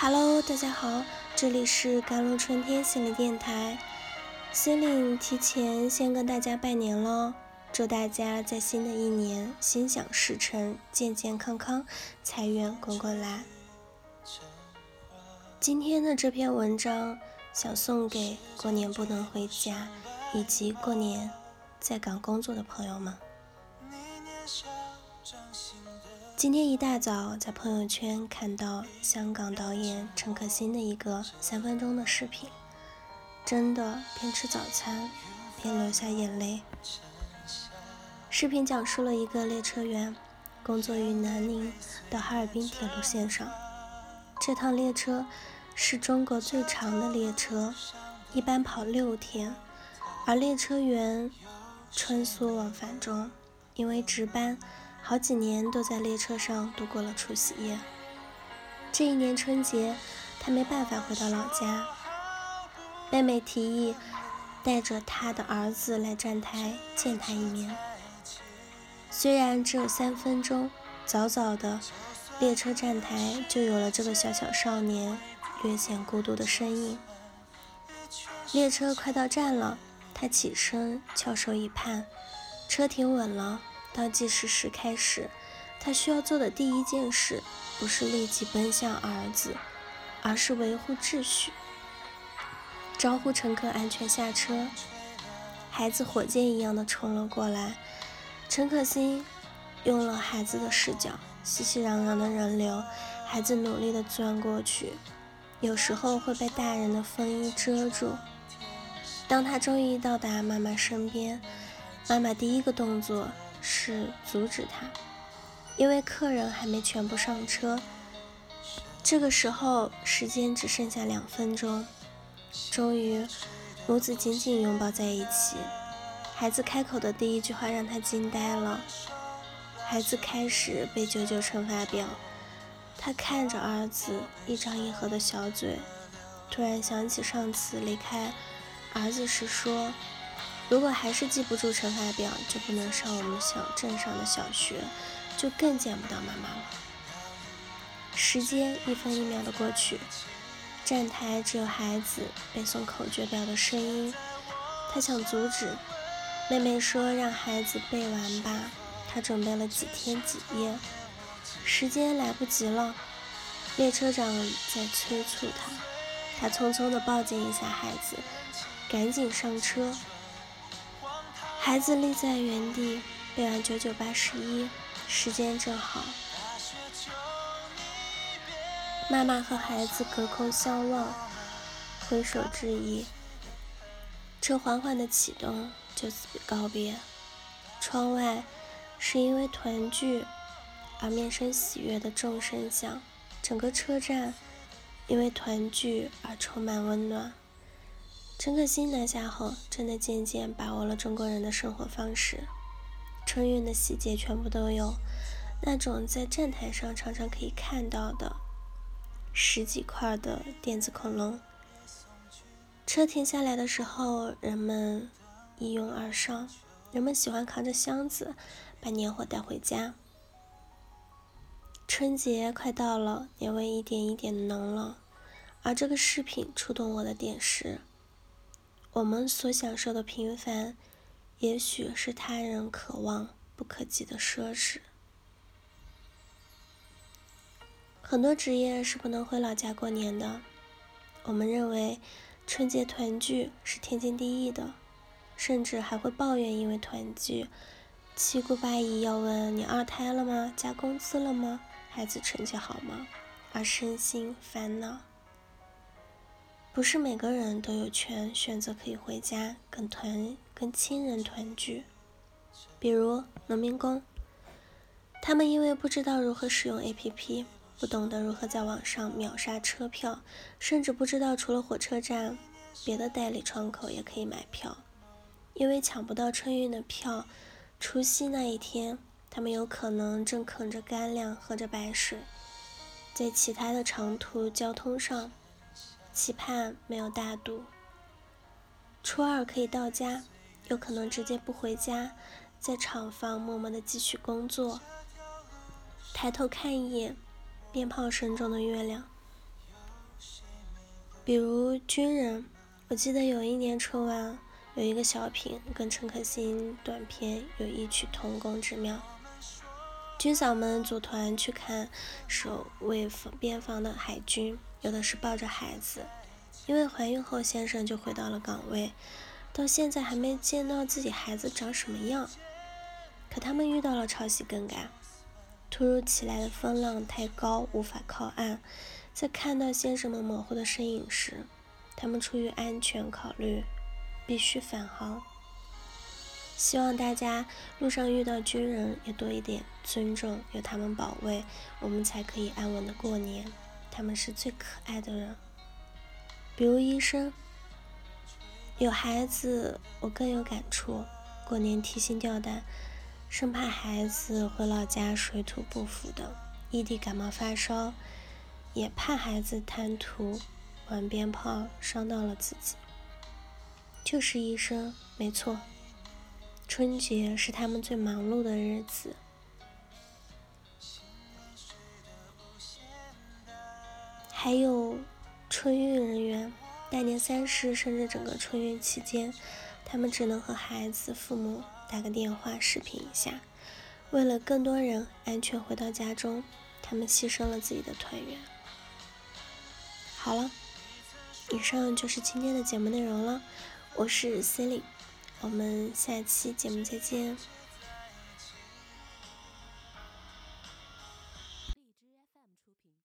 Hello，大家好，这里是甘露春天心理电台，心灵提前先跟大家拜年喽，祝大家在新的一年心想事成，健健康康，财源滚滚来。今天的这篇文章想送给过年不能回家，以及过年在岗工作的朋友们。今天一大早，在朋友圈看到香港导演陈可辛的一个三分钟的视频，真的边吃早餐边流下眼泪。视频讲述了一个列车员工作于南宁到哈尔滨铁路线上，这趟列车是中国最长的列车，一般跑六天，而列车员穿梭往返中，因为值班。好几年都在列车上度过了除夕夜。这一年春节，他没办法回到老家。妹妹提议带着他的儿子来站台见他一面。虽然只有三分钟，早早的列车站台就有了这个小小少年略显孤独的身影。列车快到站了，他起身翘首以盼，车停稳了。倒计时时开始，他需要做的第一件事不是立即奔向儿子，而是维护秩序，招呼乘客安全下车。孩子火箭一样的冲了过来，陈可辛用了孩子的视角，熙熙攘攘的人流，孩子努力的钻过去，有时候会被大人的风衣遮住。当他终于到达妈妈身边，妈妈第一个动作。是阻止他，因为客人还没全部上车。这个时候，时间只剩下两分钟。终于，母子紧紧拥抱在一起。孩子开口的第一句话让他惊呆了。孩子开始背九九乘法表，他看着儿子一张一合的小嘴，突然想起上次离开儿子时说。如果还是记不住乘法表，就不能上我们小镇上的小学，就更见不到妈妈了。时间一分一秒的过去，站台只有孩子背诵口诀表的声音。他想阻止，妹妹说让孩子背完吧，他准备了几天几夜，时间来不及了。列车长在催促他，他匆匆地抱紧一下孩子，赶紧上车。孩子立在原地，背完九九八十一，时间正好。妈妈和孩子隔空相望，挥手致意。车缓缓的启动，就此告别。窗外是因为团聚而面生喜悦的众生相，整个车站因为团聚而充满温暖。陈可辛南下后，真的渐渐把握了中国人的生活方式，春运的细节全部都有，那种在站台上常常可以看到的十几块的电子恐龙。车停下来的时候，人们一拥而上，人们喜欢扛着箱子把年货带回家。春节快到了，年味一点一点的浓了，而这个视频触动我的点是。我们所享受的平凡，也许是他人渴望不可及的奢侈。很多职业是不能回老家过年的。我们认为春节团聚是天经地义的，甚至还会抱怨因为团聚，七姑八姨要问你二胎了吗？加工资了吗？孩子成绩好吗？而身心烦恼。不是每个人都有权选择可以回家跟团跟亲人团聚，比如农民工，他们因为不知道如何使用 APP，不懂得如何在网上秒杀车票，甚至不知道除了火车站，别的代理窗口也可以买票，因为抢不到春运的票，除夕那一天，他们有可能正啃着干粮，喝着白水，在其他的长途交通上。期盼没有大度，初二可以到家，有可能直接不回家，在厂房默默的继续工作。抬头看一眼，鞭炮声中的月亮，比如军人，我记得有一年春晚有一个小品，跟陈可辛短片有异曲同工之妙。军嫂们组团去看守卫边防的海军，有的是抱着孩子，因为怀孕后先生就回到了岗位，到现在还没见到自己孩子长什么样。可他们遇到了潮汐更改，突如其来的风浪太高，无法靠岸。在看到先生们模糊的身影时，他们出于安全考虑，必须返航。希望大家路上遇到军人也多一点尊重，有他们保卫，我们才可以安稳的过年。他们是最可爱的人。比如医生，有孩子我更有感触。过年提心吊胆，生怕孩子回老家水土不服的，异地感冒发烧，也怕孩子贪图玩鞭炮伤到了自己。就是医生，没错。春节是他们最忙碌的日子，还有春运人员，大年三十甚至整个春运期间，他们只能和孩子、父母打个电话视频一下。为了更多人安全回到家中，他们牺牲了自己的团圆。好了，以上就是今天的节目内容了，我是 Celine。我们下期节目再见。